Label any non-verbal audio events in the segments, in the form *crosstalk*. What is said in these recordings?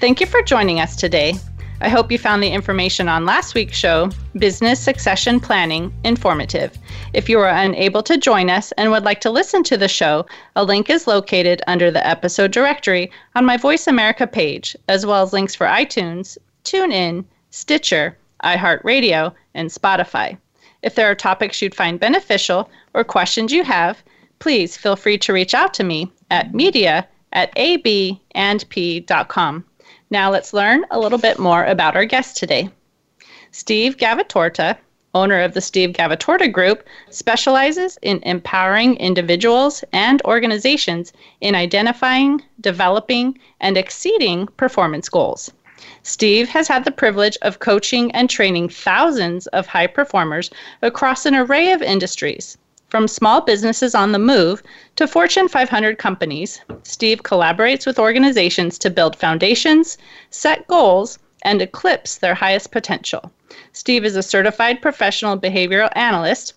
Thank you for joining us today. I hope you found the information on last week's show, Business Succession Planning, informative. If you are unable to join us and would like to listen to the show, a link is located under the episode directory on my Voice America page, as well as links for iTunes, TuneIn, Stitcher, iHeartRadio, and Spotify. If there are topics you'd find beneficial or questions you have, please feel free to reach out to me at media at abandp.com. Now let's learn a little bit more about our guest today. Steve Gavatorta, owner of the Steve Gavatorta Group, specializes in empowering individuals and organizations in identifying, developing, and exceeding performance goals. Steve has had the privilege of coaching and training thousands of high performers across an array of industries. From small businesses on the move to Fortune 500 companies, Steve collaborates with organizations to build foundations, set goals, and eclipse their highest potential. Steve is a certified professional behavioral analyst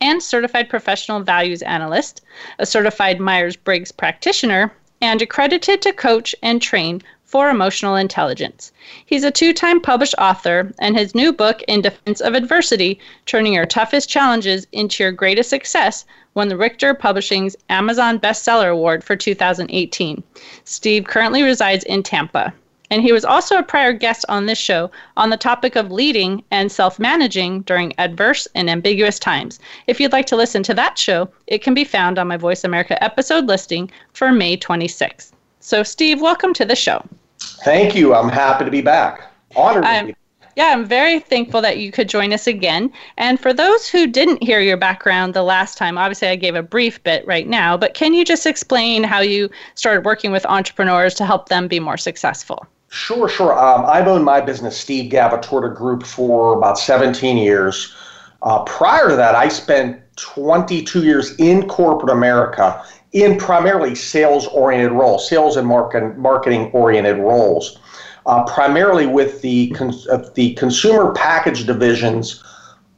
and certified professional values analyst, a certified Myers Briggs practitioner, and accredited to coach and train for emotional intelligence. He's a two time published author, and his new book, In Defense of Adversity Turning Your Toughest Challenges into Your Greatest Success, won the Richter Publishing's Amazon Bestseller Award for 2018. Steve currently resides in Tampa. And he was also a prior guest on this show on the topic of leading and self managing during adverse and ambiguous times. If you'd like to listen to that show, it can be found on my Voice America episode listing for May 26th. So, Steve, welcome to the show. Thank you. I'm happy to be back. Honored to be yeah, I'm very thankful that you could join us again. And for those who didn't hear your background the last time, obviously I gave a brief bit right now, but can you just explain how you started working with entrepreneurs to help them be more successful? Sure, sure. Um, I've owned my business, Steve Gavatorta Group, for about 17 years. Uh, prior to that, I spent 22 years in corporate America in primarily sales oriented roles, sales and marketing oriented roles, uh, primarily with the, uh, the consumer package divisions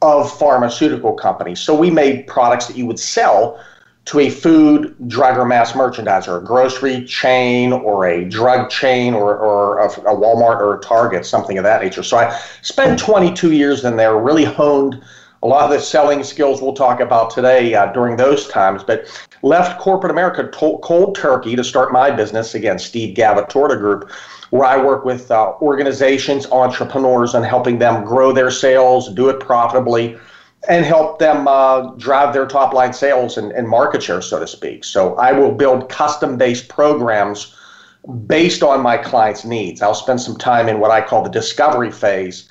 of pharmaceutical companies. So we made products that you would sell to a food, drug, or mass merchandiser, a grocery chain, or a drug chain, or, or a, a Walmart or a Target, something of that nature. So I spent 22 years in there, really honed a lot of the selling skills we'll talk about today uh, during those times, but left corporate America to- cold turkey to start my business again, Steve Gavatorta Group, where I work with uh, organizations, entrepreneurs, and helping them grow their sales, do it profitably, and help them uh, drive their top line sales and, and market share, so to speak. So I will build custom based programs based on my clients' needs. I'll spend some time in what I call the discovery phase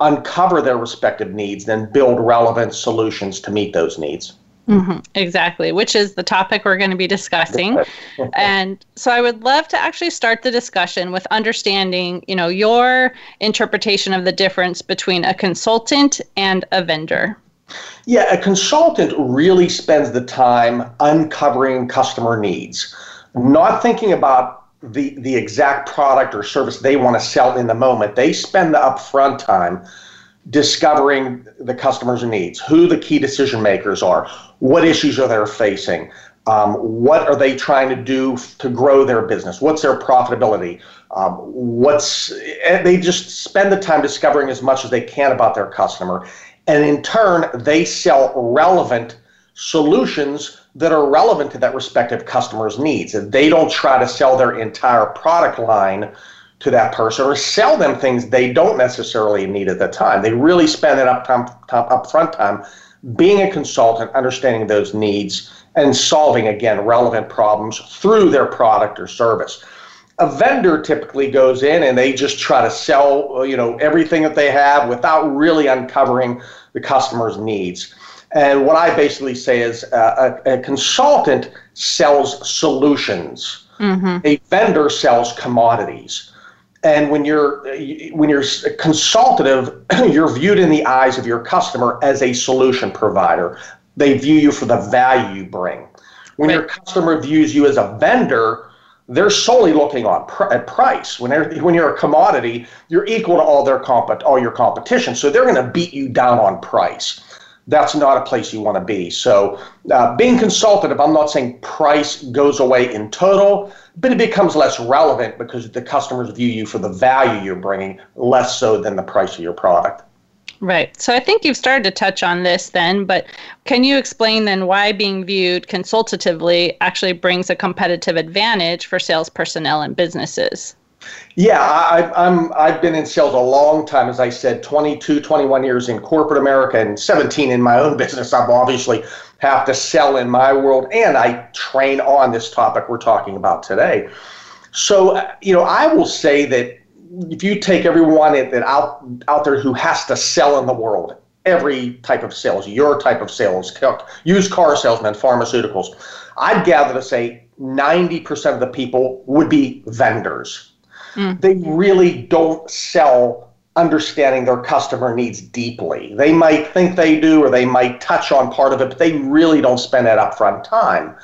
uncover their respective needs, then build relevant solutions to meet those needs. Mm-hmm, exactly, which is the topic we're going to be discussing. *laughs* and so I would love to actually start the discussion with understanding, you know, your interpretation of the difference between a consultant and a vendor. Yeah, a consultant really spends the time uncovering customer needs, not thinking about the the exact product or service they want to sell in the moment. They spend the upfront time discovering the customer's needs, who the key decision makers are, what issues are they facing, um, what are they trying to do to grow their business, what's their profitability, um, what's they just spend the time discovering as much as they can about their customer, and in turn they sell relevant solutions that are relevant to that respective customer's needs. And they don't try to sell their entire product line to that person or sell them things they don't necessarily need at the time. They really spend that up time, time upfront time being a consultant, understanding those needs, and solving again relevant problems through their product or service. A vendor typically goes in and they just try to sell, you know, everything that they have without really uncovering the customer's needs. And what I basically say is uh, a, a, consultant sells solutions, mm-hmm. a vendor sells commodities. And when you're when you're consultative, *clears throat* you're viewed in the eyes of your customer as a solution provider. They view you for the value you bring. When right. your customer views you as a vendor, they're solely looking on pr- at price. When when you're a commodity, you're equal to all their comp- all your competition, so they're going to beat you down on price. That's not a place you want to be. So, uh, being consultative, I'm not saying price goes away in total, but it becomes less relevant because the customers view you for the value you're bringing, less so than the price of your product. Right. So I think you've started to touch on this then, but can you explain then why being viewed consultatively actually brings a competitive advantage for sales personnel and businesses? Yeah, I, I'm, I've been in sales a long time, as I said, 22, 21 years in corporate America and 17 in my own business. I'm obviously have to sell in my world and I train on this topic we're talking about today. So, you know, I will say that if you take everyone that out out there who has to sell in the world, every type of sales, your type of sales, used car salesmen, pharmaceuticals, I'd gather to say 90% of the people would be vendors. Mm. They really don't sell understanding their customer needs deeply. They might think they do, or they might touch on part of it, but they really don't spend that upfront time.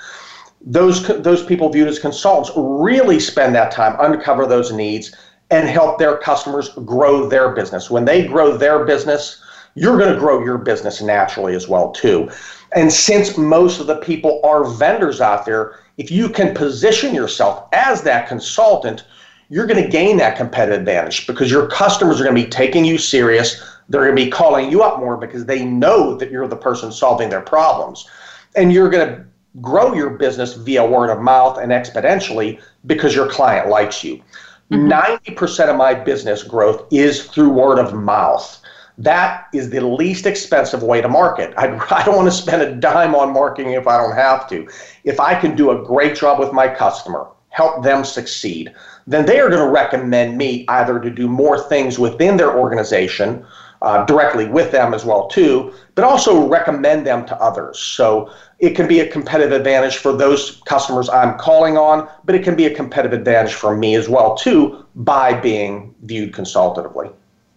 Those those people viewed as consultants really spend that time uncover those needs and help their customers grow their business. When they grow their business, you're going to grow your business naturally as well too. And since most of the people are vendors out there, if you can position yourself as that consultant, you're going to gain that competitive advantage because your customers are going to be taking you serious. They're going to be calling you up more because they know that you're the person solving their problems. And you're going to grow your business via word of mouth and exponentially because your client likes you. Mm-hmm. 90% of my business growth is through word of mouth. That is the least expensive way to market. I, *laughs* I don't want to spend a dime on marketing if I don't have to. If I can do a great job with my customer, help them succeed, then they are going to recommend me either to do more things within their organization uh, directly with them as well too, but also recommend them to others. So it can be a competitive advantage for those customers I'm calling on, but it can be a competitive advantage for me as well too by being viewed consultatively.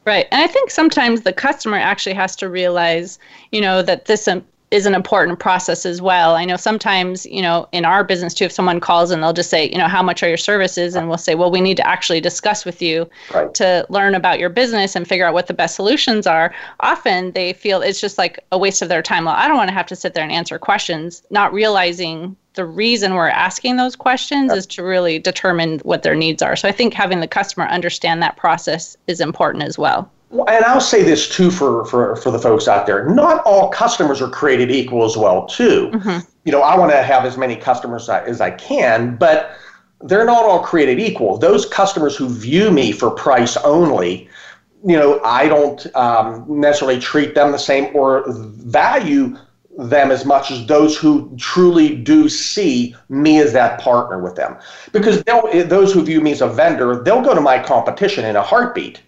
Right. And I think sometimes the customer actually has to realize, you know, that this is an important process as well. I know sometimes, you know, in our business too, if someone calls and they'll just say, you know, how much are your services? And we'll say, well, we need to actually discuss with you right. to learn about your business and figure out what the best solutions are. Often they feel it's just like a waste of their time. Well, I don't want to have to sit there and answer questions, not realizing the reason we're asking those questions is to really determine what their needs are. So I think having the customer understand that process is important as well and I'll say this too for, for, for the folks out there. Not all customers are created equal as well, too. Mm-hmm. You know, I want to have as many customers as I can, but they're not all created equal. Those customers who view me for price only, you know, I don't um, necessarily treat them the same or value them as much as those who truly do see me as that partner with them. Because those who view me as a vendor, they'll go to my competition in a heartbeat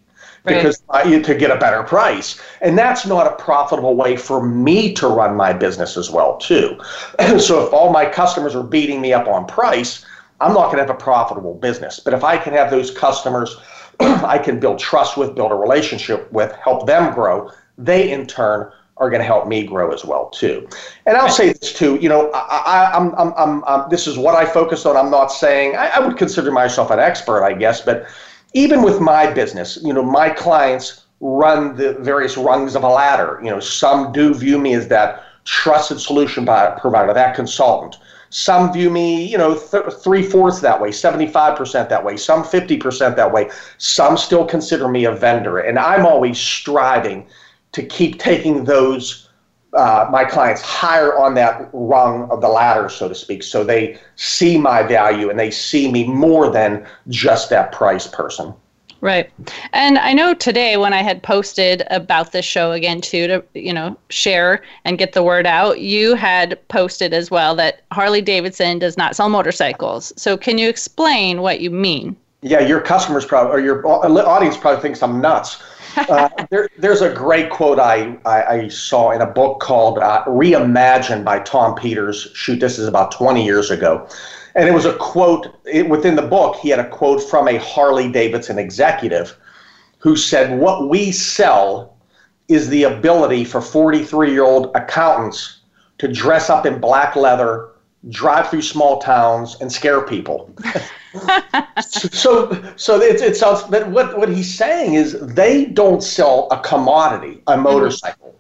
because I, to get a better price and that's not a profitable way for me to run my business as well too *clears throat* so if all my customers are beating me up on price i'm not going to have a profitable business but if i can have those customers *clears throat* i can build trust with build a relationship with help them grow they in turn are going to help me grow as well too. And I'll say this too. You know, I, am I'm, I'm, I'm, this is what I focus on. I'm not saying I, I would consider myself an expert, I guess, but even with my business, you know, my clients run the various rungs of a ladder. You know, some do view me as that trusted solution provider, that consultant. Some view me, you know, th- three fourths that way, 75% that way, some 50% that way. Some still consider me a vendor. And I'm always striving to keep taking those uh, my clients higher on that rung of the ladder, so to speak. So they see my value and they see me more than just that price person. Right. And I know today when I had posted about this show again too to you know share and get the word out, you had posted as well that Harley Davidson does not sell motorcycles. So can you explain what you mean? Yeah, your customers probably or your audience probably thinks I'm nuts uh, there, there's a great quote I, I, I, saw in a book called uh, Reimagine by Tom Peters. Shoot, this is about 20 years ago. And it was a quote it, within the book. He had a quote from a Harley Davidson executive who said, What we sell is the ability for 43 year old accountants to dress up in black leather, drive through small towns, and scare people. *laughs* so, so it, it sounds. But what what he's saying is they don't sell a commodity, a mm-hmm. motorcycle. Mm-hmm.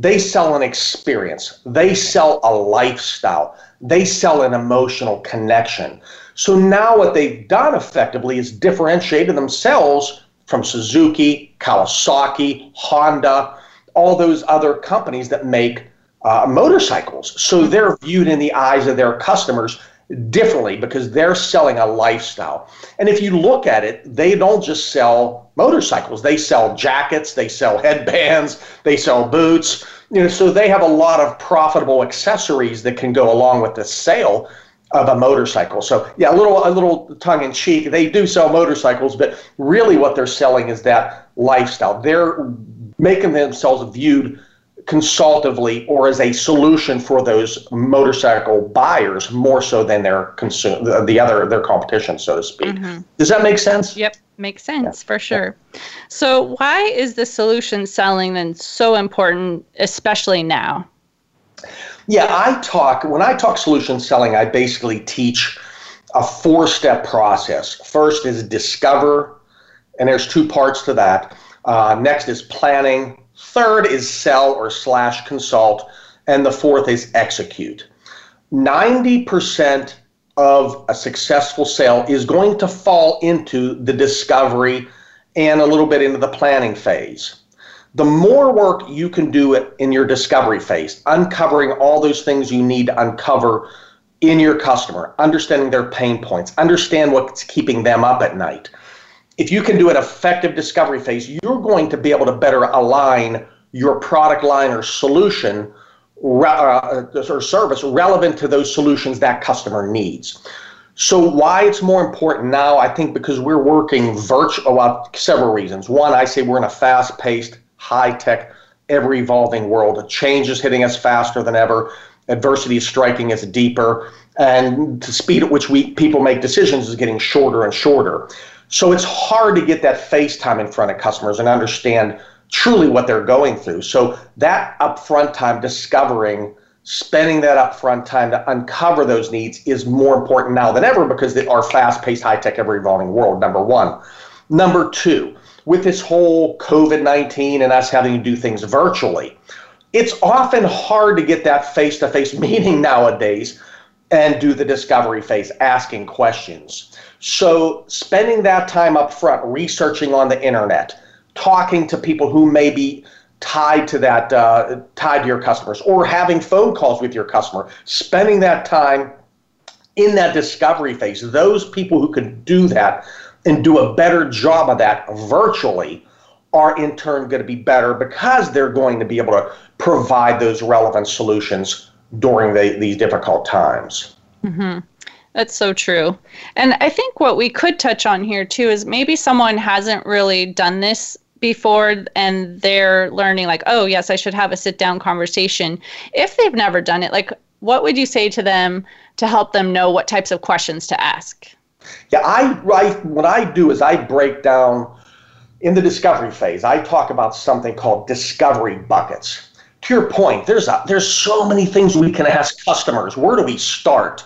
They sell an experience. They sell a lifestyle. They sell an emotional connection. So now what they've done effectively is differentiated themselves from Suzuki, Kawasaki, Honda, all those other companies that make uh, motorcycles. So mm-hmm. they're viewed in the eyes of their customers differently because they're selling a lifestyle. And if you look at it, they don't just sell motorcycles. They sell jackets, they sell headbands, they sell boots. You know, so they have a lot of profitable accessories that can go along with the sale of a motorcycle. So yeah, a little a little tongue in cheek. They do sell motorcycles, but really what they're selling is that lifestyle. They're making themselves viewed consultatively or as a solution for those motorcycle buyers more so than their consume the other their competition so to speak. Mm-hmm. does that make sense? Yep makes sense yeah. for sure. So why is the solution selling then so important especially now? Yeah i talk when i talk solution selling i basically teach a four step process. First is discover and there's two parts to that. Uh, next is planning Third is sell or slash consult. And the fourth is execute. 90% of a successful sale is going to fall into the discovery and a little bit into the planning phase. The more work you can do in your discovery phase, uncovering all those things you need to uncover in your customer, understanding their pain points, understand what's keeping them up at night, if you can do an effective discovery phase, you're going to be able to better align your product line or solution uh, or service relevant to those solutions that customer needs. So why it's more important now, I think because we're working virtual, well, several reasons. One, I say we're in a fast-paced, high-tech, ever-evolving world. Change is hitting us faster than ever. Adversity is striking us deeper, and the speed at which we people make decisions is getting shorter and shorter. So it's hard to get that face time in front of customers and understand truly what they're going through. So that upfront time discovering, spending that upfront time to uncover those needs is more important now than ever because they are fast-paced, high-tech, ever-evolving world, number one. Number two, with this whole COVID-19 and us having to do things virtually, it's often hard to get that face-to-face *laughs* meeting nowadays and do the discovery phase, asking questions. So, spending that time up front researching on the internet, talking to people who may be tied to that, uh, tied to your customers, or having phone calls with your customer, spending that time in that discovery phase, those people who can do that and do a better job of that virtually are in turn going to be better because they're going to be able to provide those relevant solutions during the, these difficult times. Mm-hmm. That's so true. And I think what we could touch on here too is maybe someone hasn't really done this before and they're learning like, oh, yes, I should have a sit down conversation. If they've never done it, like what would you say to them to help them know what types of questions to ask? Yeah, I, I what I do is I break down in the discovery phase. I talk about something called discovery buckets. To your point, there's a, there's so many things we can ask customers. Where do we start?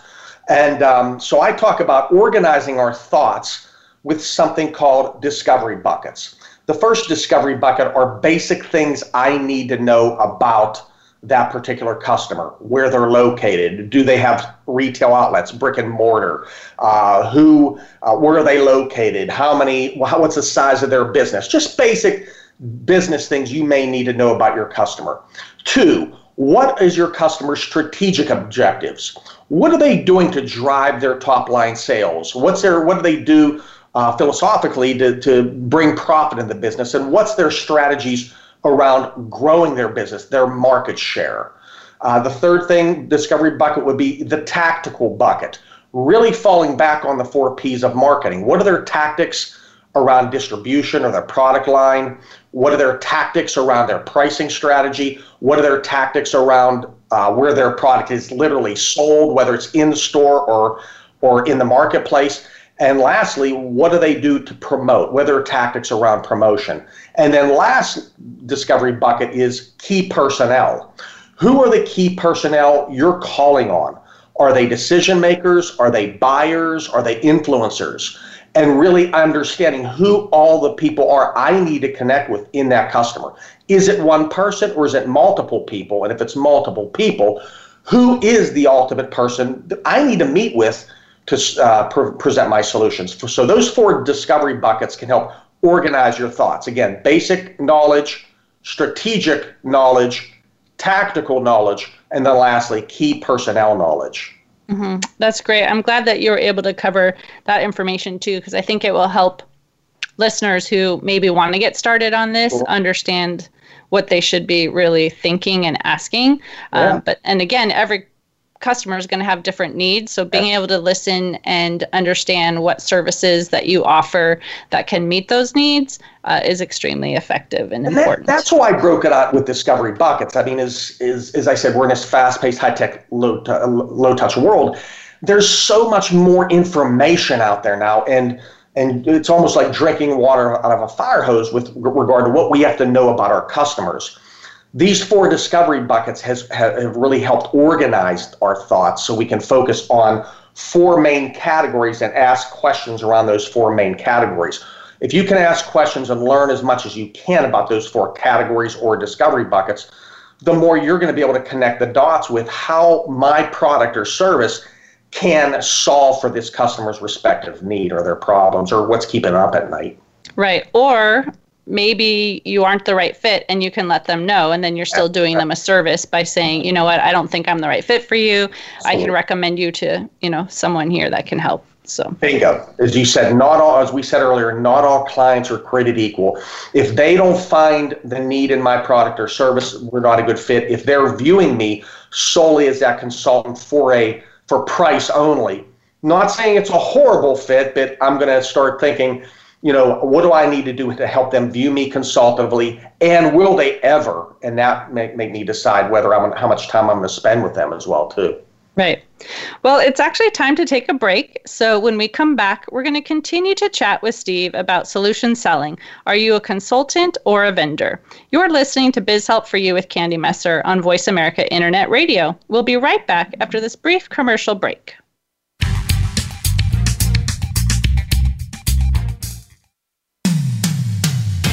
And um, so I talk about organizing our thoughts with something called discovery buckets. The first discovery bucket are basic things I need to know about that particular customer, where they're located, do they have retail outlets, brick and mortar, uh, who, uh, where are they located, how many, what's the size of their business, just basic business things you may need to know about your customer. Two, what is your customer's strategic objectives? what are they doing to drive their top line sales? What's their what do they do uh, philosophically to, to bring profit in the business? And what's their strategies around growing their business, their market share? Uh, the third thing, discovery bucket, would be the tactical bucket, really falling back on the four P's of marketing. What are their tactics around distribution or their product line? What are their tactics around their pricing strategy? What are their tactics around uh, where their product is literally sold, whether it's in store or or in the marketplace? And lastly, what do they do to promote? What are their tactics around promotion? And then last discovery bucket is key personnel. Who are the key personnel you're calling on? Are they decision makers? Are they buyers? Are they influencers? And really understanding who all the people are I need to connect with in that customer. Is it one person or is it multiple people? And if it's multiple people, who is the ultimate person that I need to meet with to uh, pre- present my solutions? So those four discovery buckets can help organize your thoughts. Again, basic knowledge, strategic knowledge, tactical knowledge, and then lastly, key personnel knowledge. Mm-hmm. That's great. I'm glad that you were able to cover that information too, because I think it will help listeners who maybe want to get started on this cool. understand what they should be really thinking and asking. Yeah. Um, but and again, every customer is going to have different needs. So being able to listen and understand what services that you offer that can meet those needs uh, is extremely effective and, and important. That, that's why I broke it out with discovery buckets. I mean, as is as I said, we're in this fast-paced, high-tech, low t- low-touch world. There's so much more information out there now, and and it's almost like drinking water out of a fire hose with regard to what we have to know about our customers these four discovery buckets has have really helped organize our thoughts so we can focus on four main categories and ask questions around those four main categories. If you can ask questions and learn as much as you can about those four categories or discovery buckets, the more you're going to be able to connect the dots with how my product or service can solve for this customer's respective need or their problems or what's keeping up at night. Right. Or maybe you aren't the right fit and you can let them know and then you're still doing them a service by saying you know what? I don't think i'm the right fit for you. I can recommend you to you know someone here that can help. So. Bingo. As you said not all as we said earlier not all clients are created equal. If they don't find the need in my product or service we're not a good fit. If they're viewing me solely as that consultant for a for price only not saying it's a horrible fit but i'm going to start thinking you know, what do I need to do to help them view me consultatively, and will they ever? And that make make me decide whether I'm how much time I'm going to spend with them as well too. Right. Well, it's actually time to take a break. So when we come back, we're going to continue to chat with Steve about solution selling. Are you a consultant or a vendor? You're listening to Biz Help for You with Candy Messer on Voice America Internet Radio. We'll be right back after this brief commercial break.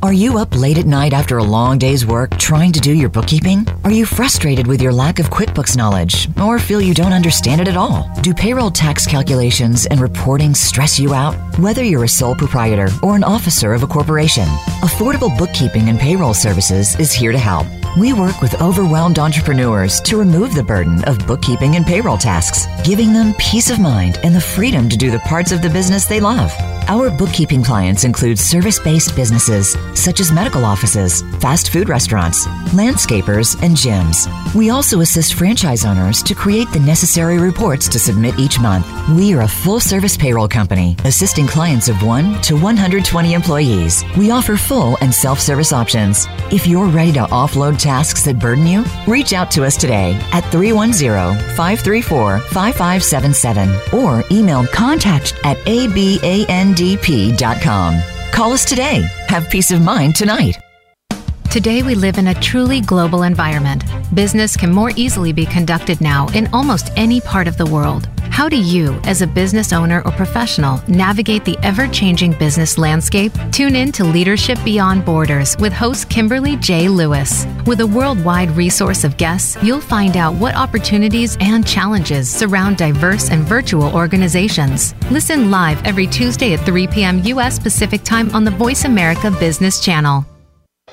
Are you up late at night after a long day's work trying to do your bookkeeping? Are you frustrated with your lack of QuickBooks knowledge or feel you don't understand it at all? Do payroll tax calculations and reporting stress you out? Whether you're a sole proprietor or an officer of a corporation, Affordable Bookkeeping and Payroll Services is here to help. We work with overwhelmed entrepreneurs to remove the burden of bookkeeping and payroll tasks, giving them peace of mind and the freedom to do the parts of the business they love. Our bookkeeping clients include service based businesses such as medical offices, fast food restaurants, landscapers, and gyms. We also assist franchise owners to create the necessary reports to submit each month. We are a full service payroll company assisting clients of 1 to 120 employees. We offer full and self service options. If you're ready to offload tasks that burden you, reach out to us today at 310 534 5577 or email contact at aban ndp.com. Call us today. Have peace of mind tonight. Today, we live in a truly global environment. Business can more easily be conducted now in almost any part of the world. How do you, as a business owner or professional, navigate the ever changing business landscape? Tune in to Leadership Beyond Borders with host Kimberly J. Lewis. With a worldwide resource of guests, you'll find out what opportunities and challenges surround diverse and virtual organizations. Listen live every Tuesday at 3 p.m. U.S. Pacific Time on the Voice America Business Channel.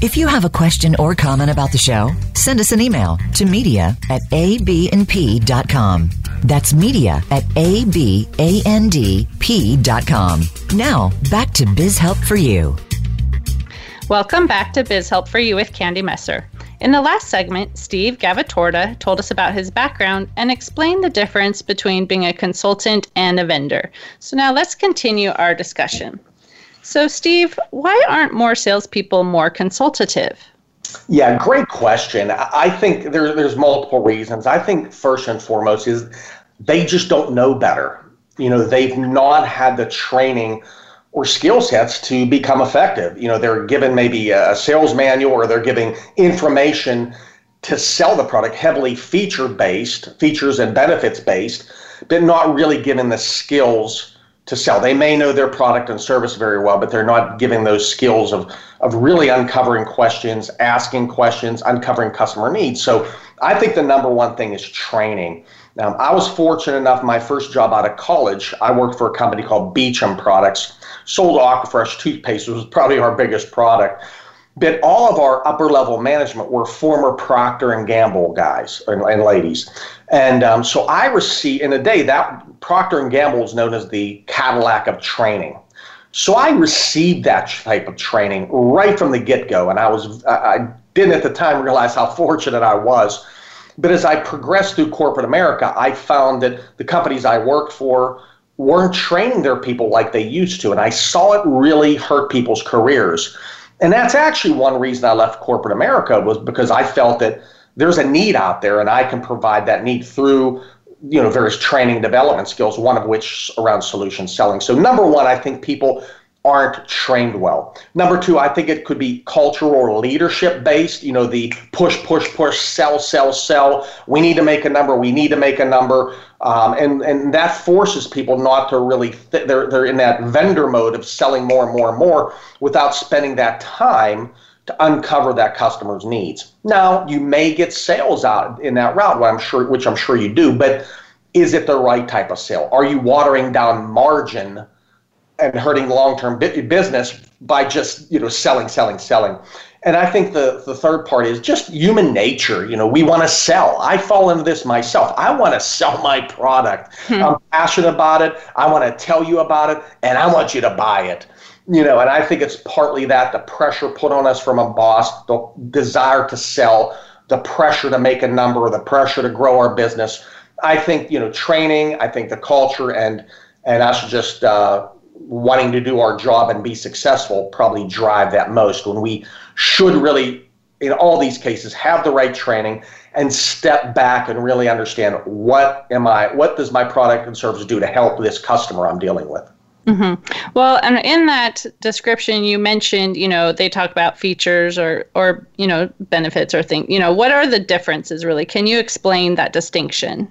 If you have a question or comment about the show, send us an email to media at abandp.com. That's media at abandp.com. Now, back to Biz Help for You. Welcome back to Biz Help for You with Candy Messer. In the last segment, Steve Gavatorta told us about his background and explained the difference between being a consultant and a vendor. So now let's continue our discussion. So, Steve, why aren't more salespeople more consultative? Yeah, great question. I think there, there's multiple reasons. I think first and foremost is they just don't know better. You know, they've not had the training or skill sets to become effective. You know, they're given maybe a sales manual or they're giving information to sell the product heavily feature based, features and benefits based, but not really given the skills to sell. They may know their product and service very well, but they're not giving those skills of of really uncovering questions, asking questions, uncovering customer needs. So I think the number one thing is training. Now, I was fortunate enough, my first job out of college, I worked for a company called Beecham Products, sold Aquafresh toothpaste, which was probably our biggest product. But all of our upper level management were former Procter and Gamble guys and, and ladies. And um, so I received in a day that Procter and Gamble is known as the Cadillac of training. So I received that type of training right from the get go, and I was I didn't at the time realize how *laughs* fortunate I was. But as I progressed through corporate America, I found that the companies I worked for weren't training their people like they used to, and I saw it really hurt people's careers. And that's actually one reason I left corporate America was because I felt that there's a need out there, and I can provide that need through you know various training development skills one of which around solution selling. So number one i think people aren't trained well number two i think it could be cultural or leadership based you know the push push push sell sell sell we need to make a number we need to make a number um, and and that forces people not to really th- they're, they're in that vendor mode of selling more and more and more without spending that time to uncover that customer's needs. Now, you may get sales out in that route, which I'm sure, which I'm sure you do, but is it the right type of sale? Are you watering down margin and hurting long-term business by just you know selling, selling, selling? And I think the the third part is just human nature. You know, we want to sell. I fall into this myself. I want to sell my product. Hmm. I'm passionate about it. I want to tell you about it, and I want you to buy it you know, and I think it's partly that the pressure put on us from a boss, the desire to sell, the pressure to make a number, the pressure to grow our business. I think you know, training. I think the culture and and us just uh, wanting to do our job and be successful probably drive that most. When we should really, in all these cases, have the right training and step back and really understand what am I, what does my product and service do to help this customer I'm dealing with. Mm-hmm. Well, and in that description, you mentioned, you know, they talk about features or, or you know, benefits or things. You know, what are the differences really? Can you explain that distinction?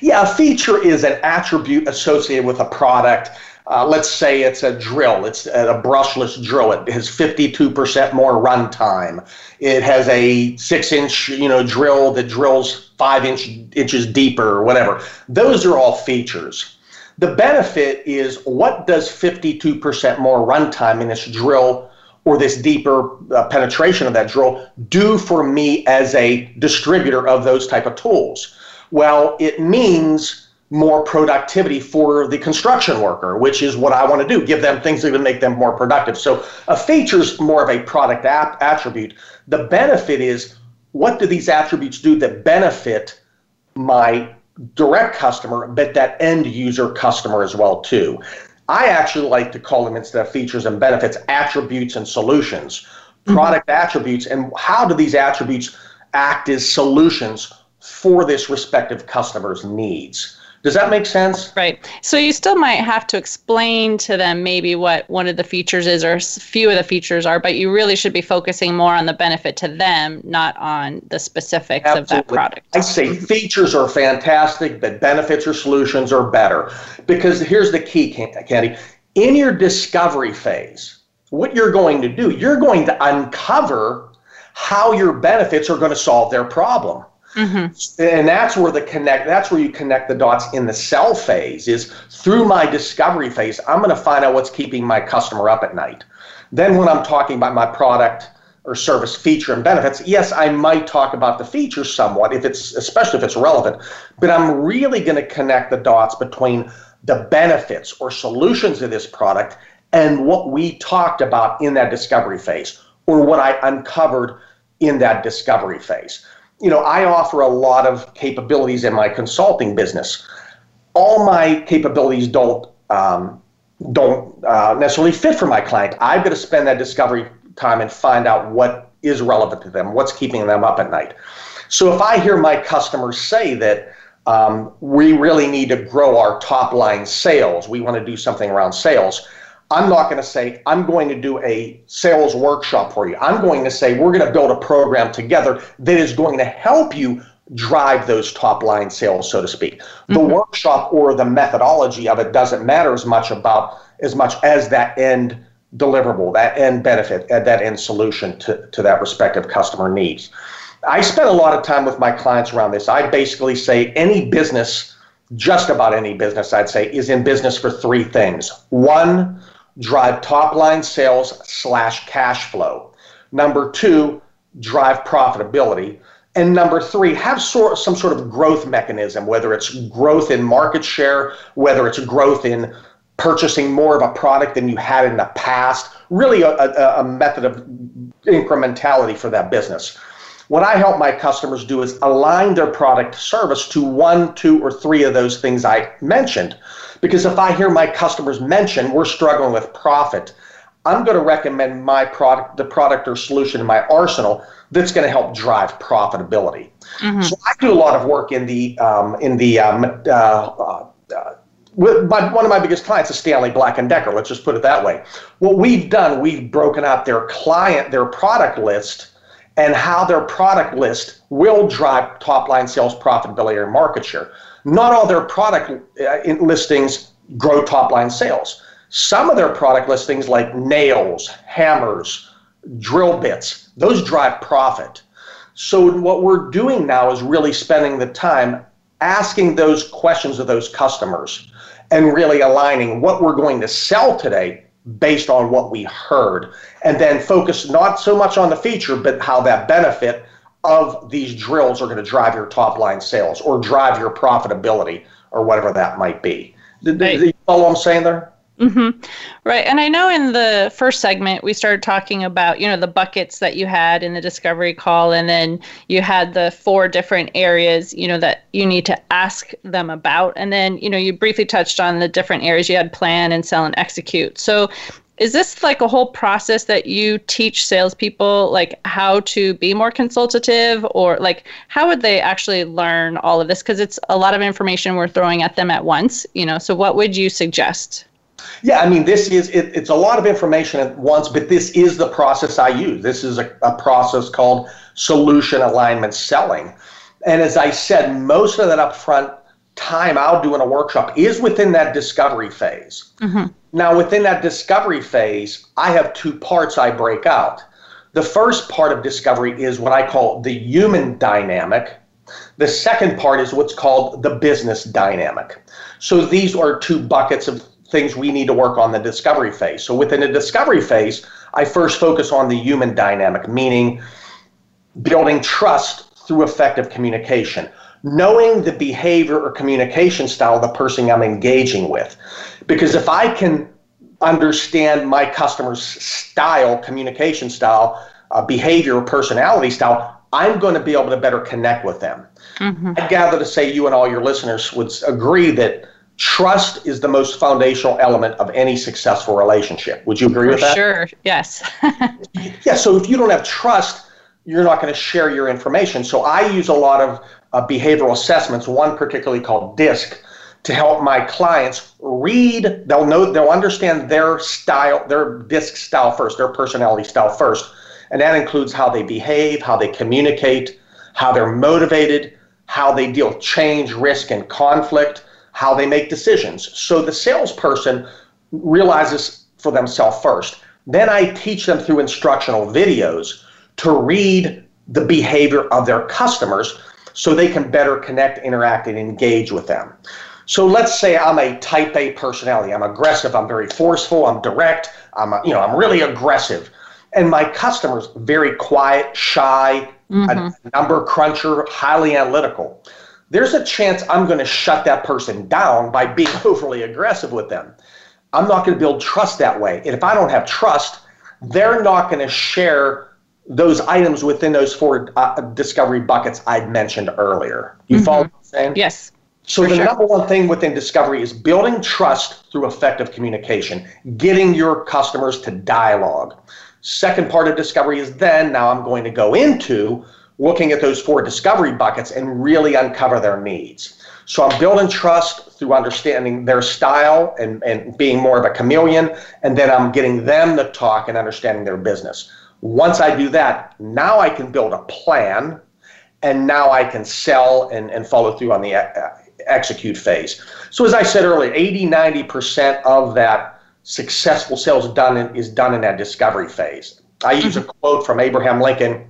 Yeah, a feature is an attribute associated with a product. Uh, let's say it's a drill. It's a brushless drill. It has 52% more runtime. It has a six-inch, you know, drill that drills five inch inches deeper or whatever. Those are all features. The benefit is what does 52% more runtime in this drill or this deeper uh, penetration of that drill do for me as a distributor of those type of tools? Well, it means more productivity for the construction worker, which is what I want to do, give them things that even make them more productive. So a feature is more of a product app attribute. The benefit is what do these attributes do that benefit my direct customer, but that end user customer as well too. I actually like to call them instead of features and benefits, attributes and solutions, mm-hmm. product attributes, and how do these attributes act as solutions for this respective customer's needs? Does that make sense? Right. So you still might have to explain to them maybe what one of the features is or a few of the features are, but you really should be focusing more on the benefit to them, not on the specifics Absolutely. of that product. I say features are fantastic, but benefits or solutions are better. Because here's the key, Candy. In your discovery phase, what you're going to do, you're going to uncover how your benefits are going to solve their problem. Mm-hmm. And that's where the connect that's where you connect the dots in the sell phase is through my discovery phase, I'm going to find out what's keeping my customer up at night. Then when I'm talking about my product or service feature and benefits, yes, I might talk about the features somewhat if it's especially if it's relevant, but I'm really going to connect the dots between the benefits or solutions of this product and what we talked about in that discovery phase or what I uncovered in that discovery phase you know, I offer a lot of capabilities in my consulting business. All my capabilities don't um, don't uh, necessarily fit for my client. I've got to spend that discovery time and find out what is relevant to them, what's keeping them up at night. So if I hear my customers say that um, we really need to grow our top line sales, we want to do something around sales. I'm not going to say, I'm going to do a sales workshop for you. I'm going to say, we're going to build a program together that is going to help you drive those top line sales, so to speak. Mm-hmm. The workshop or the methodology of it doesn't matter as much about as much as that end deliverable, that end benefit, that end solution to, to that respective customer needs. I spend a lot of time with my clients around this. I basically say any business, just about any business, I'd say, is in business for three things. One, drive top line sales slash cash flow. Number two, drive profitability. And number three, have sort, some sort of growth mechanism, whether it's growth in market share, whether it's growth in purchasing more of a product than you had in the past, really a, a, a method of incrementality for that business. What I help my customers do is align their product service to one, two, or three of those things I mentioned. Because if I hear my customers mention we're struggling with profit, I'm going to recommend my product, the product or solution in my arsenal that's going to help drive profitability. Mm-hmm. So I do a lot of work in the um, in the um, uh, uh, with my, one of my biggest clients is Stanley Black and Decker. Let's just put it that way. What we've done, we've broken out their client, their product list, and how their product list will drive top line sales profitability or market share. Not all their product uh, listings grow top line sales. Some of their product listings, like nails, hammers, drill bits, those drive profit. So, what we're doing now is really spending the time asking those questions of those customers and really aligning what we're going to sell today based on what we heard. And then focus not so much on the feature, but how that benefit of these drills are going to drive your top line sales or drive your profitability or whatever that might be. Did, right. you follow what I'm saying there? Mm-hmm. Right. And I know in the first segment, we started talking about, you know, the buckets that you had in the discovery call. And then you had the four different areas, you know, that you need to ask them about. And then, you know, you briefly touched on the different areas you had plan and sell and execute. So is this like a whole process that you teach salespeople like how to be more consultative? Or like how would they actually learn all of this? Because it's a lot of information we're throwing at them at once you know? So what would you suggest? Yeah i mean this is it, it's a lot of information at once but this is the process i use. This is a, a process called solution alignment selling. And as i said most of that upfront time I'll do in a workshop is within that discovery phase. Mm-hmm. Now, within that discovery phase, I have two parts I break out. The first part of discovery is what I call the human dynamic. The second part is what's called the business dynamic. So these are two buckets of things we need to work on the discovery phase. So within the discovery phase, I first focus on the human dynamic, meaning building trust through effective communication knowing the behavior or communication style of the person I'm engaging with. Because if I can understand my customer's style, communication style, uh, behavior, personality style, I'm going to be able to better connect with them. Mm-hmm. I gather to say you and all your listeners would agree that trust is the most foundational element of any successful relationship. Would you agree For with that? Sure, yes. *laughs* yeah, so if you don't have trust, you're not going to share your information. So I use a lot of uh, behavioral assessments, one particularly called DISC, to help my clients read. They'll know, they'll understand their style, their DISC style first, their personality style first. And that includes how they behave, how they communicate, how they're motivated, how they deal change, risk, and conflict, how they make decisions. So the salesperson realizes for themselves first. Then I teach them through instructional videos to read the behavior of their customers so they can better connect, interact, and engage with them. So let's say I'm a type A personality. I'm aggressive. I'm very forceful. I'm direct. I'm, you know, I'm really aggressive. And my customers very quiet, shy, mm-hmm. a number cruncher, highly analytical. There's a chance I'm going to shut that person down by being *laughs* overly aggressive with them. I'm not going to build trust that way. And if I don't have trust, they're not going to share those items within those four uh, discovery buckets I'd mentioned earlier. You mm-hmm. follow what I'm saying? Yes. So the sure. number one thing within discovery is building trust through effective communication, getting your customers to dialogue. Second part of discovery is then now I'm going to go into looking at those four discovery buckets and really uncover their needs. So I'm building trust through understanding their style and, and being more of a chameleon, and then I'm getting them to talk and understanding their business. Once I do that, now I can build a plan, and now I can sell and, and follow through on the uh, execute phase. So as I said earlier, 80, 90% of that successful sales done in, is done in that discovery phase. I use a quote from Abraham Lincoln.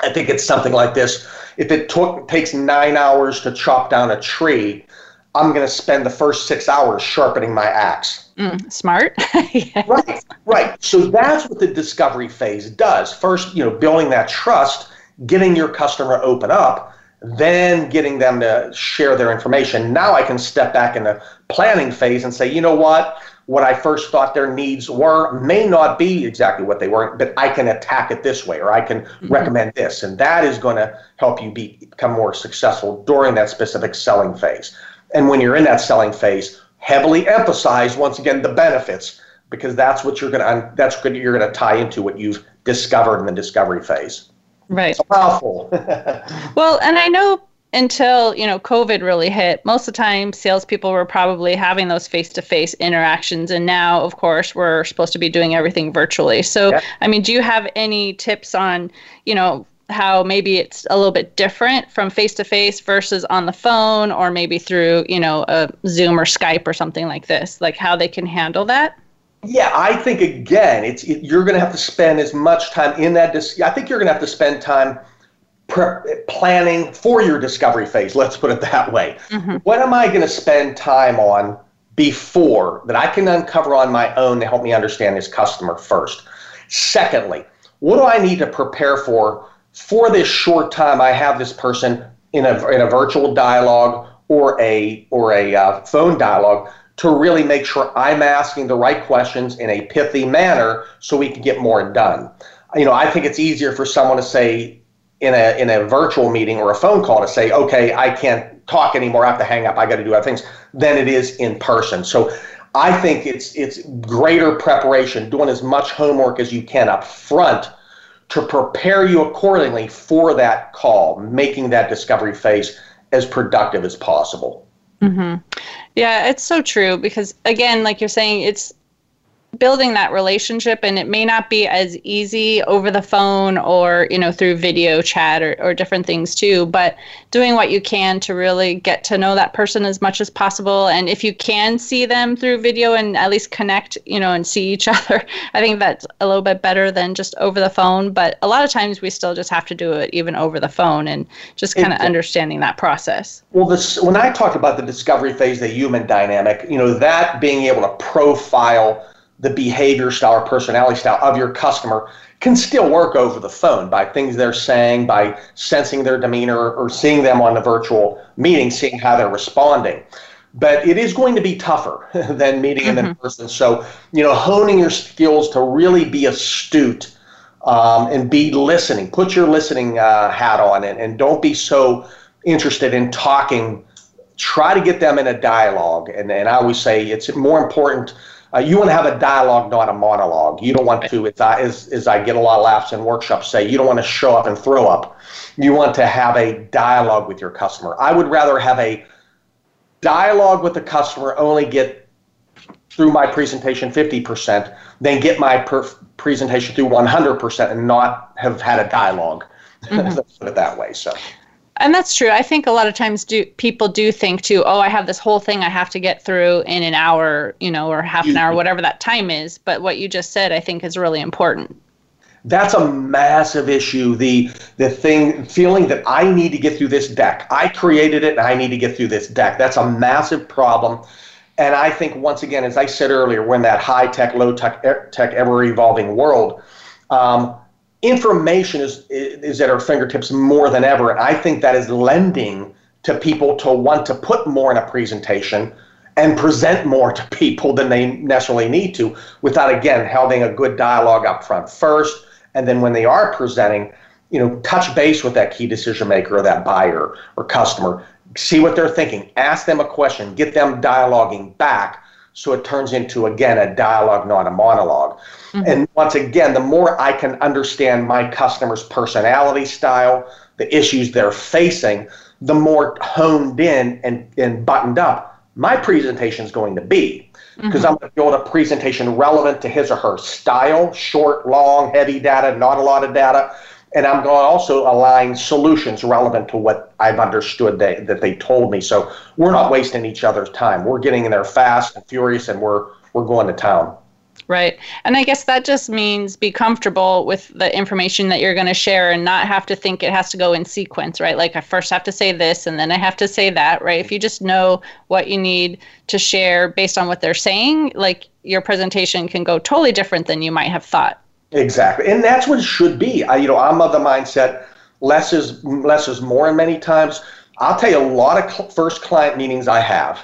I think it's something like this. If it took, takes nine hours to chop down a tree, I'm going to spend the first six hours sharpening my axe. Mm, smart. *laughs* yes. Right, right. So that's what the discovery phase does. First, you know, building that trust, getting your customer open up, then getting them to share their information. Now I can step back in the planning phase and say, you know what? What I first thought their needs were may not be exactly what they were, but I can attack it this way or I can mm-hmm. recommend this. And that is going to help you be, become more successful during that specific selling phase. And when you're in that selling phase, heavily emphasize once again the benefits because that's what you're going to that's what you're going to tie into what you've discovered in the discovery phase. Right. It's powerful. *laughs* well, and I know until you know COVID really hit, most of the time salespeople were probably having those face-to-face interactions, and now, of course, we're supposed to be doing everything virtually. So, yeah. I mean, do you have any tips on, you know, how maybe it's a little bit different from face-to-face versus on the phone, or maybe through, you know, a Zoom or Skype or something like this, like how they can handle that? Yeah, I think again, it's it, you're going to have to spend as much time in that. Dis- I think you're going to have to spend time pre- planning for your discovery phase. Let's put it that way. Mm-hmm. What am I going to spend time on before that I can uncover on my own to help me understand this customer first? Secondly, what do I need to prepare for for this short time I have this person in a in a virtual dialogue or a or a uh, phone dialogue? To really make sure I'm asking the right questions in a pithy manner so we can get more done. You know, I think it's easier for someone to say in a in a virtual meeting or a phone call to say, okay, I can't talk anymore, I have to hang up, I got to do other things, than it is in person. So I think it's it's greater preparation, doing as much homework as you can up front to prepare you accordingly for that call, making that discovery phase as productive as possible. Mm-hmm. Yeah, it's so true because again, like you're saying, it's building that relationship and it may not be as easy over the phone or you know through video chat or, or different things too but doing what you can to really get to know that person as much as possible. And if you can see them through video and at least connect you know and see each *laughs* other i think that's a little bit better than just over the phone. But a lot of times we still just have to do it even over the phone and just kind of understanding that process. Well this when i talked about the discovery phase the human dynamic you know that being able to profile the behavior style or personality style of your customer can still work over the phone by things they're saying, by sensing their demeanor or seeing them on the virtual meeting, seeing how they're responding. But it is going to be tougher *laughs* than meeting mm-hmm. them in person. So, you know, honing your skills to really be astute um, and be listening. Put your listening uh, hat on and, and don't be so interested in talking. Try to get them in a dialogue. And, and I always say it's more important uh, you want to have a dialogue, not a monologue. You don't want to, as I, as, as I get a lot of laughs in workshops, say, you don't want to show up and throw up. You want to have a dialogue with your customer. I would rather have a dialogue with the customer, only get through my presentation 50%, than get my per- presentation through 100% and not have had a dialogue. *laughs* Mm-hmm. Let's put it that way. So. And that's true. I think a lot of times do people do think too, oh, I have this whole thing I have to get through in an hour, you know, or half an hour, whatever that time is. But what you just said, I think, is really important. That's a massive issue. The the thing feeling that I need to get through this deck. I created it and I need to get through this deck. That's a massive problem. And I think once again, as I said earlier, we're in that high tech, low tech, tech ever evolving world. Um, information is is at our fingertips more than ever, and I think that is lending to people to want to put more in a presentation and present more to people than they necessarily need to without again having a good dialogue up front first and then when they are presenting you know touch base with that key decision maker or that buyer or customer see what they're thinking ask them a question get them dialoguing back so it turns into again a dialogue not a monologue mm-hmm. and once again the more i can understand my customer's personality style the issues they're facing the more honed in and, and buttoned up my presentation is going to be because mm-hmm. I'm going to build a presentation relevant to his or her style, short, long, heavy data, not a lot of data. And I'm going to also align solutions relevant to what I've understood they, that they told me. So we're not wasting each other's time. We're getting in there fast and furious, and we're we're going to town. Right. And I guess that just means be comfortable with the information that you're going to share and not have to think it has to go in sequence, right? Like I first have to say this and then I have to say that, right? If you just know what you need to share based on what they're saying, like your presentation can go totally different than you might have thought. Exactly. And that's what it should be. I, you know, I'm of the mindset less is less is more and many times. I'll tell you a lot of cl- first client meetings I have.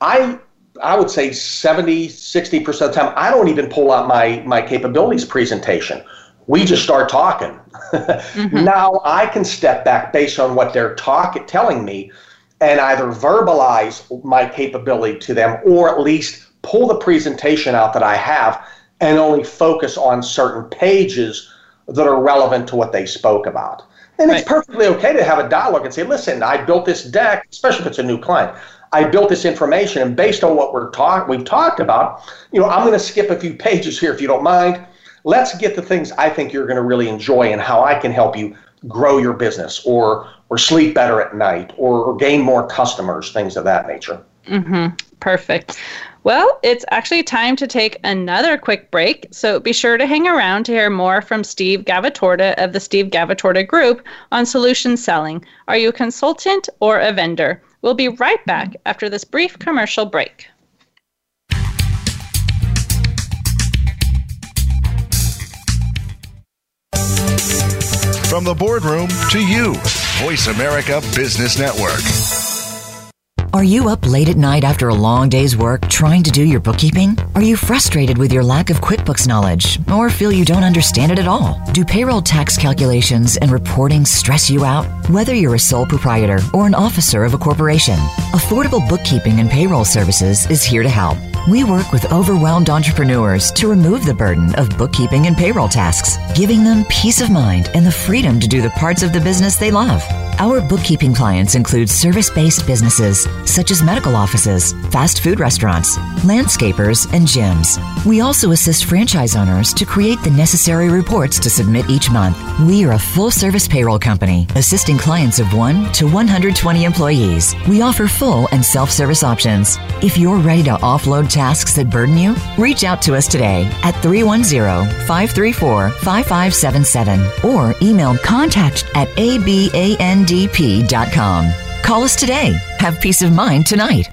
I I would say 70, 60% of the time, I don't even pull out my, my capabilities presentation. We just start talking. *laughs* mm-hmm. Now I can step back based on what they're talking, telling me and either verbalize my capability to them or at least pull the presentation out that I have and only focus on certain pages that are relevant to what they spoke about. And right. it's perfectly okay to have a dialogue and say, listen, I built this deck, especially if it's a new client. I built this information, and based on what we're talk we've talked about, you know, I'm going to skip a few pages here if you don't mind. Let's get the things I think you're going to really enjoy and how I can help you grow your business or or sleep better at night or, or gain more customers, things of that nature. Mm-hmm. Perfect. Well, it's actually time to take another quick break, so be sure to hang around to hear more from Steve Gavatorta of the Steve Gavatorta Group on solution selling. Are you a consultant or a vendor? We'll be right back after this brief commercial break. From the boardroom to you, Voice America Business Network. Are you up late at night after a long day's work trying to do your bookkeeping? Are you frustrated with your lack of QuickBooks knowledge or feel you don't understand it at all? Do payroll tax calculations and reporting stress you out? Whether you're a sole proprietor or an officer of a corporation, Affordable Bookkeeping and Payroll Services is here to help. We work with overwhelmed entrepreneurs to remove the burden of bookkeeping and payroll tasks, giving them peace of mind and the freedom to do the parts of the business they love. Our bookkeeping clients include service based businesses such as medical offices, fast food restaurants, landscapers, and gyms. We also assist franchise owners to create the necessary reports to submit each month. We are a full service payroll company assisting clients of 1 to 120 employees. We offer full and self service options. If you're ready to offload tasks that burden you, reach out to us today at 310 534 5577 or email contact at aban ndp.com. Call us today. Have peace of mind tonight.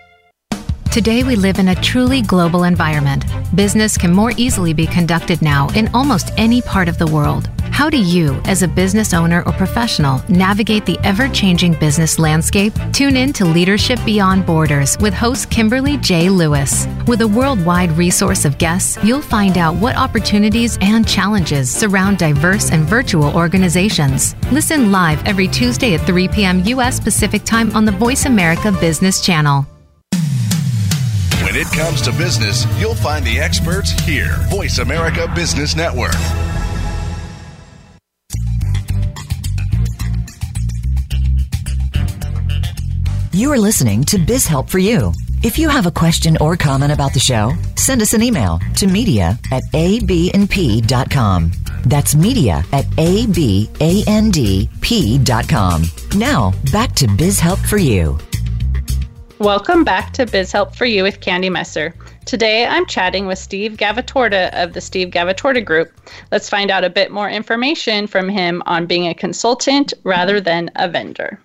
Today, we live in a truly global environment. Business can more easily be conducted now in almost any part of the world. How do you, as a business owner or professional, navigate the ever changing business landscape? Tune in to Leadership Beyond Borders with host Kimberly J. Lewis. With a worldwide resource of guests, you'll find out what opportunities and challenges surround diverse and virtual organizations. Listen live every Tuesday at 3 p.m. U.S. Pacific Time on the Voice America Business Channel. When it comes to business, you'll find the experts here. Voice America Business Network. You are listening to Biz Help for You. If you have a question or comment about the show, send us an email to media at abandp.com. That's media at abandp.com. Now, back to Biz Help for You. Welcome back to Biz Help for You with Candy Messer. Today I'm chatting with Steve Gavatorta of the Steve Gavatorta Group. Let's find out a bit more information from him on being a consultant rather than a vendor.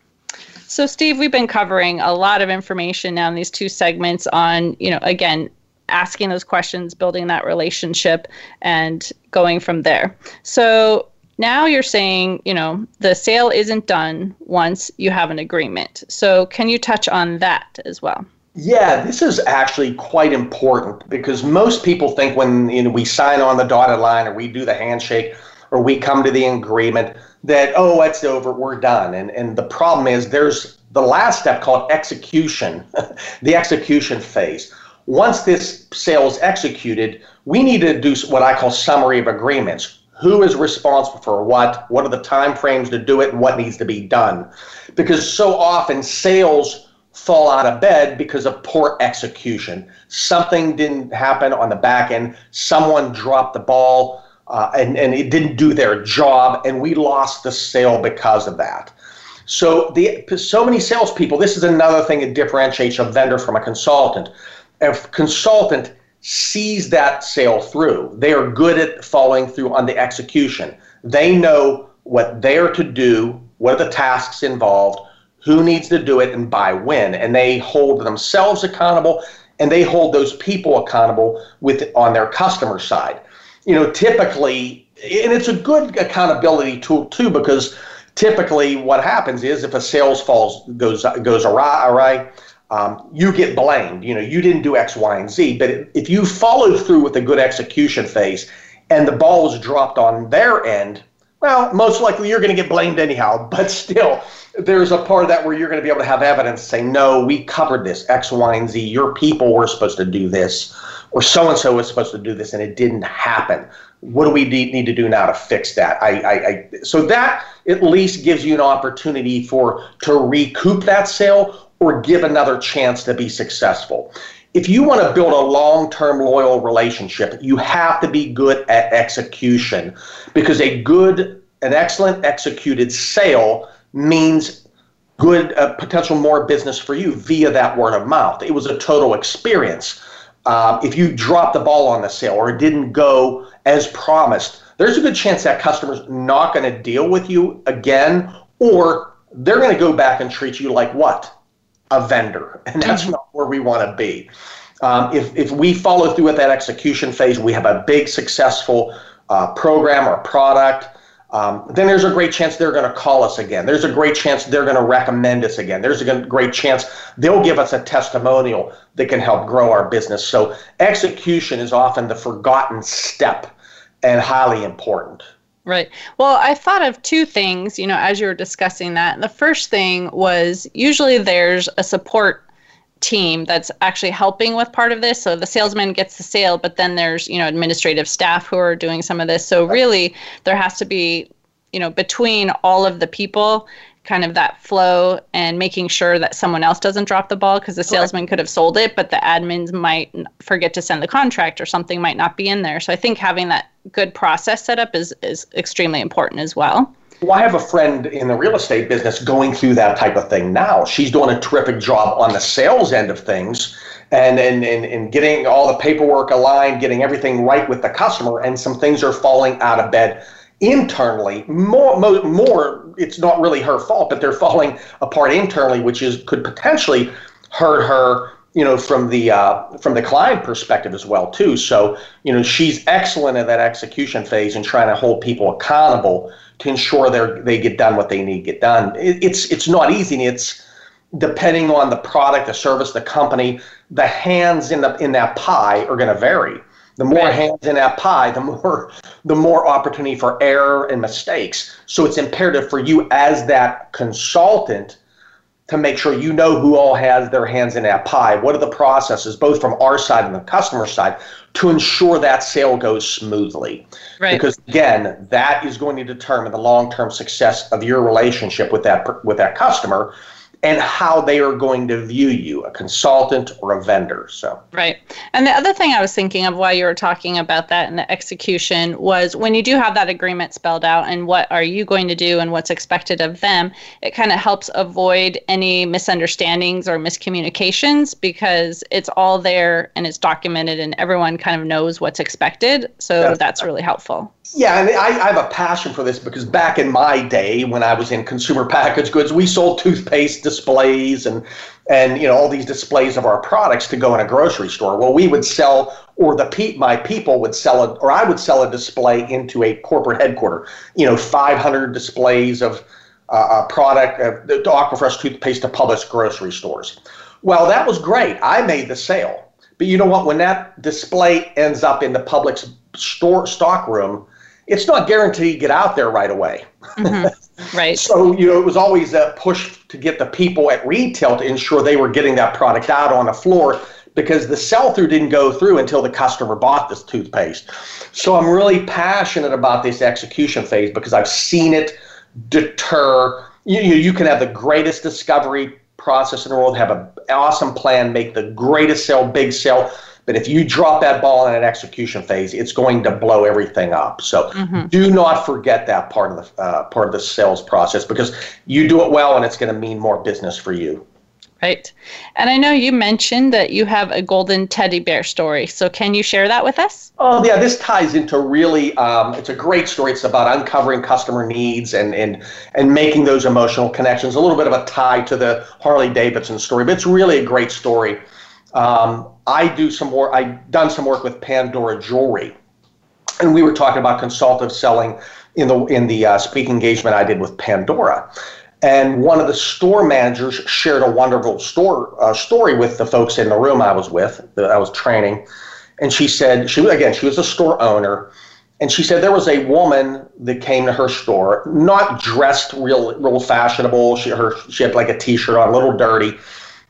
So, Steve, we've been covering a lot of information now in these two segments on, you know, again, asking those questions, building that relationship, and going from there. So, now you're saying, you know, the sale isn't done once you have an agreement. So, can you touch on that as well? Yeah, this is actually quite important because most people think when you know we sign on the dotted line or we do the handshake or we come to the agreement that oh it's over we're done. And and the problem is there's the last step called execution *laughs* the execution phase. Once this sale is executed we need to do what i call summary of agreements. Who is responsible for what? What are the time frames to do it? And what needs to be done? Because so often sales fall out of bed because of poor execution. Something didn't happen on the back end. Someone dropped the ball uh, and, and it didn't do their job, and we lost the sale because of that. So the so many salespeople. This is another thing that differentiates a vendor from a consultant. A consultant sees that sale through, they are good at following through on the execution. They know what they are to do, what are the tasks involved, who needs to do it and by when and they hold themselves accountable and they hold those people accountable with on their customer side you know typically and it's a good accountability tool too because typically what happens is if a sales falls goes goes awry, awry um, you get blamed. You know you didn't do x y and z. But if you follow through with a good execution phase and the ball is dropped on their end well most likely you're going to get blamed anyhow. *laughs* But still there's a part of that where you're going to be able to have evidence saying, no, we covered this X, Y, and Z. Your people were supposed to do this, or so and so was supposed to do this, and it didn't happen. What do we need to do now to fix that? I, I, I, so that at least gives you an opportunity for to recoup that sale or give another chance to be successful. If you want to build a long-term loyal relationship, you have to be good at execution because a good, an excellent executed sale means good uh, potential more business for you via that word of mouth. It was a total experience. Uh, if you drop the ball on the sale or it didn't go as promised, there's a good chance that customer's not going to deal with you again, or they're going to go back and treat you like what? A vendor. *laughs* And that's mm-hmm. not where we want to be. Um, if, if we follow through with that execution phase, we have a big successful uh, program or product um, then there's a great chance they're going to call us again. There's a great chance they're going to recommend us again. There's a great chance they'll give us a testimonial that can help grow our business. So execution is often the forgotten step and highly important. Right. Well, I thought of two things, you know, as you were discussing that. The first thing was usually there's a support team that's actually helping with part of this. So the salesman gets the sale, but then there's, you know, administrative staff who are doing some of this. So really there has to be, you know, between all of the people kind of that flow and making sure that someone else doesn't drop the ball because the salesman could have sold it, but the admins might forget to send the contract or something might not be in there. So I think having that good process set up is is extremely important as well. Well, I have a friend in the real estate business going through that type of thing now. She's doing a terrific job on the sales end of things and, and, and, and getting all the paperwork aligned, getting everything right with the customer, and some things are falling out of bed internally. More, more, more it's not really her fault, but they're falling apart internally, which is could potentially hurt her you know from the uh, from the client perspective as well too so you know she's excellent at that execution phase and trying to hold people accountable to ensure they they get done what they need to get done. It, it's it's not easy. And it's depending on the product, the service, the company. The hands in the in that pie are going to vary. The more right. hands in that pie, the more the more opportunity for error and mistakes. So it's imperative for you as that consultant to make sure you know who all has their hands in that pie. What are the processes, both from our side and the customer side, to ensure that sale goes smoothly? Right. Because again, that is going to determine the long-term success of your relationship with that with that customer. And how they are going to view you, a consultant or a vendor. So right. And the other thing I was thinking of while you were talking about that and the execution was when you do have that agreement spelled out and what are you going to do and what's expected of them, it kind of helps avoid any misunderstandings or miscommunications because it's all there and it's documented and everyone kind of knows what's expected. So that's, that's really helpful. Yeah, and I, I, have a passion for this because back in my day, when I was in consumer packaged goods, we sold toothpaste displays and and you know all these displays of our products to go in a grocery store. Well, we would sell, or the pe- my people would sell it, or I would sell a display into a corporate headquarter. You know, 500 displays of uh, a product, uh, the Aquafresh toothpaste to Publix grocery stores. Well, that was great. I made the sale. But you know what? When that display ends up in the Publix store stock room, it's not guaranteed to get out there right away. Mm-hmm. Right. *laughs* so, you know, it was always a push to get the people at retail to ensure they were getting that product out on the floor because the sell through didn't go through until the customer bought this toothpaste. So, I'm really passionate about this execution phase because I've seen it deter. You, you, you can have the greatest discovery process in the world, have an awesome plan, make the greatest sale, big sale but if you drop that ball in an execution phase, it's going to blow everything up. So mm-hmm. do not forget that part of the uh, part of the sales process because you do it well, and it's going to mean more business for you. Right. And I know you mentioned that you have a golden teddy bear story. So can you share that with us? Oh, yeah. This ties into really, um, it's a great story. It's about uncovering customer needs and, and, and making those emotional connections. A little bit of a tie to the Harley Davidson story, but it's really a great story. Um, I do some more. I've done some work with Pandora Jewelry, and we were talking about consultative selling in the in the uh, speaking engagement I did with Pandora. And one of the store managers shared a wonderful store uh, story with the folks in the room I was with that I was training. And she said she again she was a store owner, and she said there was a woman that came to her store, not dressed real real fashionable. She her she had like a t-shirt on, a little dirty.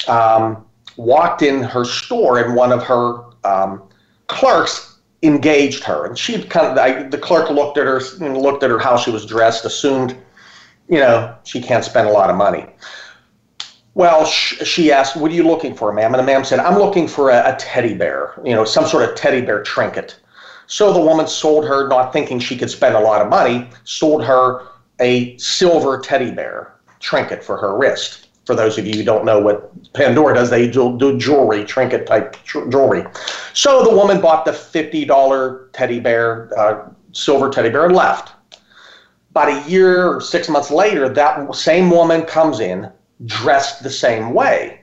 Um, walked in her store and one of her um, clerks engaged her. And she kind of I, the clerk looked at her looked at her how she was dressed assumed you know she can't spend a lot of money. Well sh- she asked what are you looking for ma'am? And the ma'am said i'm looking for a, a teddy bear you know some sort of teddy bear trinket. So the woman sold her not thinking she could spend a lot of money sold her a silver teddy bear trinket for her wrist for those of you who don't know what Pandora does, they do, jewelry, trinket type jewelry. So the woman bought the $50 teddy bear, uh, silver teddy bear, and left. About a year or six months later, that same woman comes in dressed the same way.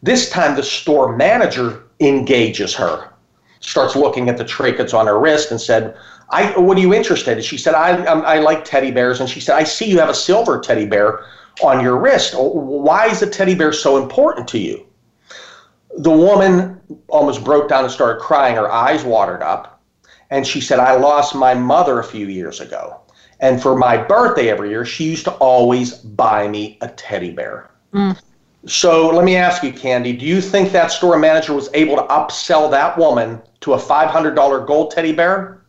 This time, the store manager engages her, starts looking at the trinkets on her wrist, and said, I, what are you interested in? She said, I, I, I like teddy bears. And she said, I see you have a silver teddy bear on your wrist. Why is the teddy bear so important to you? The woman almost broke down and started crying. Her eyes watered up. And she said, I lost my mother a few years ago. And for my birthday every year, she used to always buy me a teddy bear. Mm. So let me ask you, Candy, do you think that store manager was able to upsell that woman to a $500 gold teddy bear?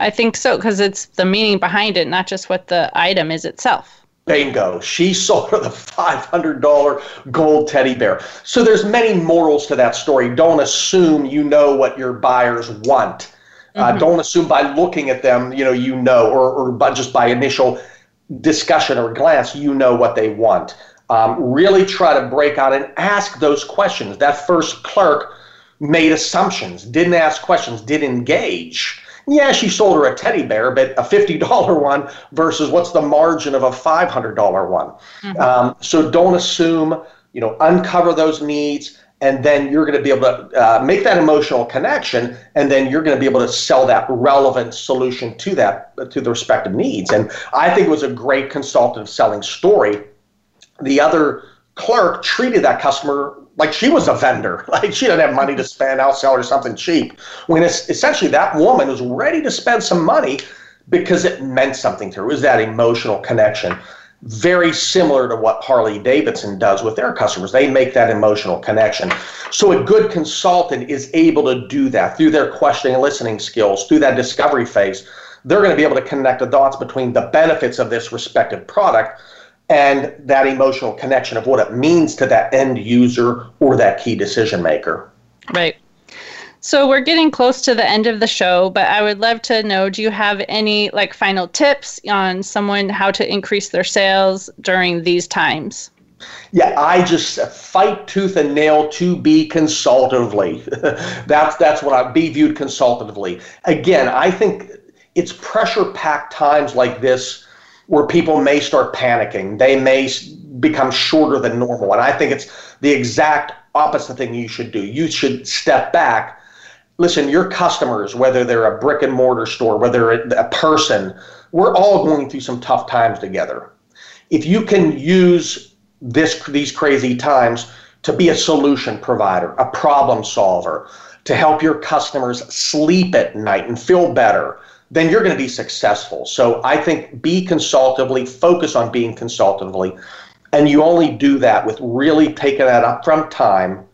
I think so, because it's the meaning behind it, not just what the item is itself. Bingo. She *laughs* sold her the $500 gold teddy bear. So there's many morals to that story. Don't assume you know what your buyers want. Uh, mm-hmm. Don't assume by looking at them, you know, you know, or, or by, just by initial discussion or glance, you know what they want. Um, really try to break out and ask those questions. That first clerk made assumptions, didn't ask questions, didn't engage yeah, she sold her a teddy bear, but a $50 *laughs* one versus what's the margin of a $500 one. Mm-hmm. Um, so don't assume, you know, uncover those needs, and then you're going to be able to uh, make that emotional connection, and then you're going to be able to sell that relevant solution to that to the respective needs. And I think it was a great consultative selling story. The other clerk treated that customer like she was a vendor. *laughs* Like she didn't have money to spend. I'll sell her something cheap. When it's essentially that woman was ready to spend some money because it meant something to her. It was that emotional connection. Very similar to what Harley Davidson does with their customers. They make that emotional connection. So a good consultant is able to do that through their questioning and listening skills, through that discovery phase. They're going to be able to connect the dots between the benefits of this respective product and that emotional connection of what it means to that end user or that key decision maker. Right. So we're getting close to the end of the show, but I would love to know do you have any like final tips on someone how to increase their sales during these times? Yeah, I just fight tooth and nail to be consultatively. *laughs* that's that's what I be viewed consultatively. Again, I think it's pressure packed times like this where people may start panicking. They may become shorter than normal. And I think it's the exact opposite thing you should do. You should step back. Listen, your customers, whether they're a brick and mortar store, whether a person, we're all going through some tough times together. If you can use this these crazy times to be a solution provider, a problem solver, to help your customers sleep at night and feel better, then you're going to be successful. So I think be consultively, focus on being consultively. And you only do that with really taking that upfront time,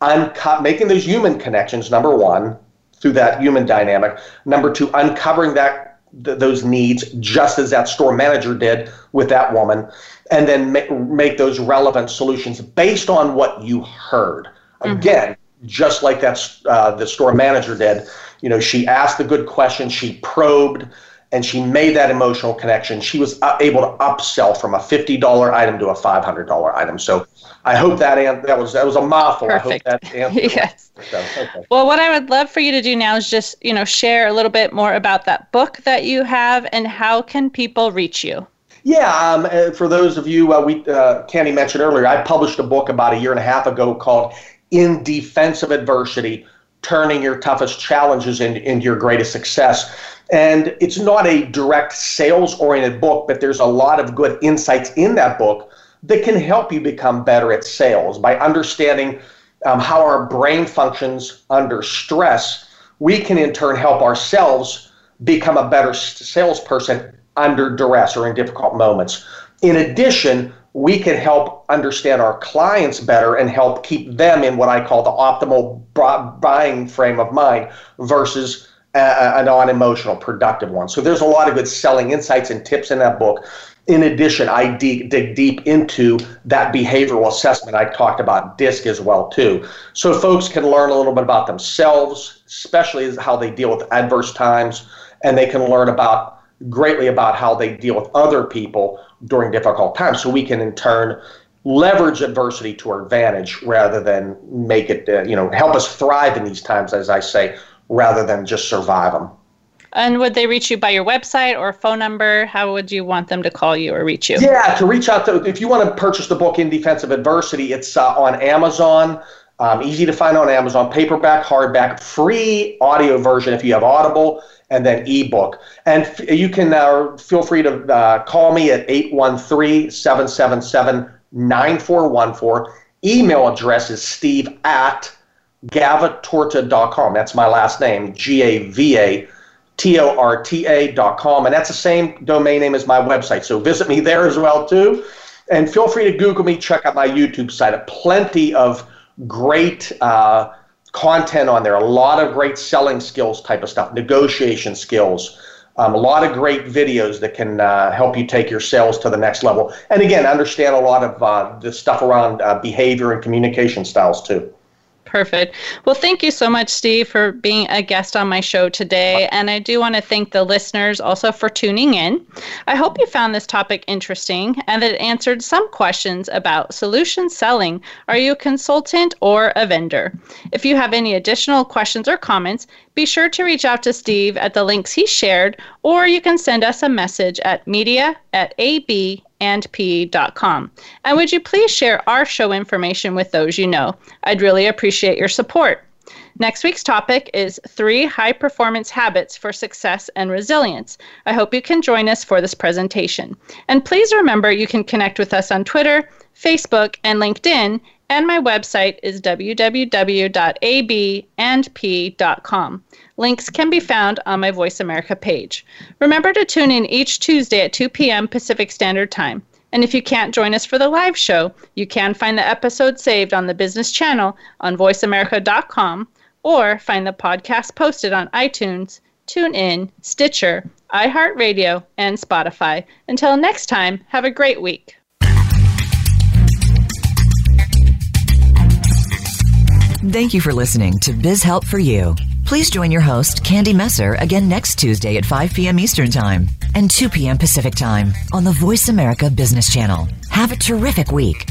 unco- making those human connections, number one, through that human dynamic. Number two, uncovering that th- those needs, just as that store manager did with that woman, and then ma- make those relevant solutions based on what you heard. Mm-hmm. Again, just like that uh, the store manager did you know, she asked the good questions, she probed, and she made that emotional connection. She was uh, able to upsell from a $50 item to a $500 item. So I hope that an- that was that was a mouthful. Perfect. *laughs* yes. So, okay. Well, what I would love for you to do now is just you know share a little bit more about that book that you have and how can people reach you. Yeah, um, uh, for those of you, uh, we uh, Candy mentioned earlier, I published a book about a year and a half ago called "In Defense of Adversity." Turning your toughest challenges into, into your greatest success. And it's not a direct sales oriented book, but there's a lot of good insights in that book that can help you become better at sales by understanding um, how our brain functions under stress. We can in turn help ourselves become a better salesperson under duress or in difficult moments. In addition, we can help understand our clients better and help keep them in what I call the optimal buying frame of mind versus a, a non-emotional productive one. So there's a lot of good selling insights and tips in that book. In addition, I dig, dig deep into that behavioral assessment. I talked about DISC as well too. So folks can learn a little bit about themselves, especially how they deal with adverse times, and they can learn about greatly about how they deal with other people during difficult times. So we can in turn leverage adversity to our advantage rather than make it, uh, you know, help us thrive in these times, as I say, rather than just survive them. And would they reach you by your website or phone number? How would you want them to call you or reach you? Yeah, to reach out to, if you want to purchase the book In Defense of Adversity, it's uh, on Amazon. Um, easy to find on Amazon, paperback, hardback, free audio version if you have Audible and then ebook. And f- you can uh, feel free to uh, call me at 813 777 9414. Email address is steve at gavatorta.com. That's my last name, G A V A T O R T A.com. And that's the same domain name as my website. So visit me there as well, too. And feel free to Google me, check out my YouTube site. Plenty of great. Uh, content on there, a lot of great selling skills type of stuff, negotiation skills, um, a lot of great videos that can uh, help you take your sales to the next level. And again, understand a lot of uh, the stuff around uh, behavior and communication styles too. Perfect. Well, thank you so much, Steve, for being a guest on my show today. And I do want to thank the listeners also for tuning in. I hope you found this topic interesting and that it answered some questions about solution selling. Are you a consultant or a vendor? If you have any additional questions or comments, be sure to reach out to Steve at the links he shared, or you can send us a message at media at ab and p.com. And would you please share our show information with those you know? I'd really appreciate your support. Next week's topic is three high performance habits for success and resilience. I hope you can join us for this presentation. And please remember you can connect with us on Twitter, Facebook, and LinkedIn. And my website is www.abandp.com. Links can be found on my Voice America page. Remember to tune in each Tuesday at 2 p.m. Pacific Standard Time. And if you can't join us for the live show, you can find the episode saved on the business channel on voiceamerica.com or find the podcast posted on iTunes, TuneIn, Stitcher, iHeartRadio, and Spotify. Until next time, have a great week. Thank you for listening to Biz Help for You. Please join your host, Candy Messer, again next Tuesday at 5 p.m. Eastern Time and 2 p.m. Pacific Time on the Voice America Business Channel. Have a terrific week.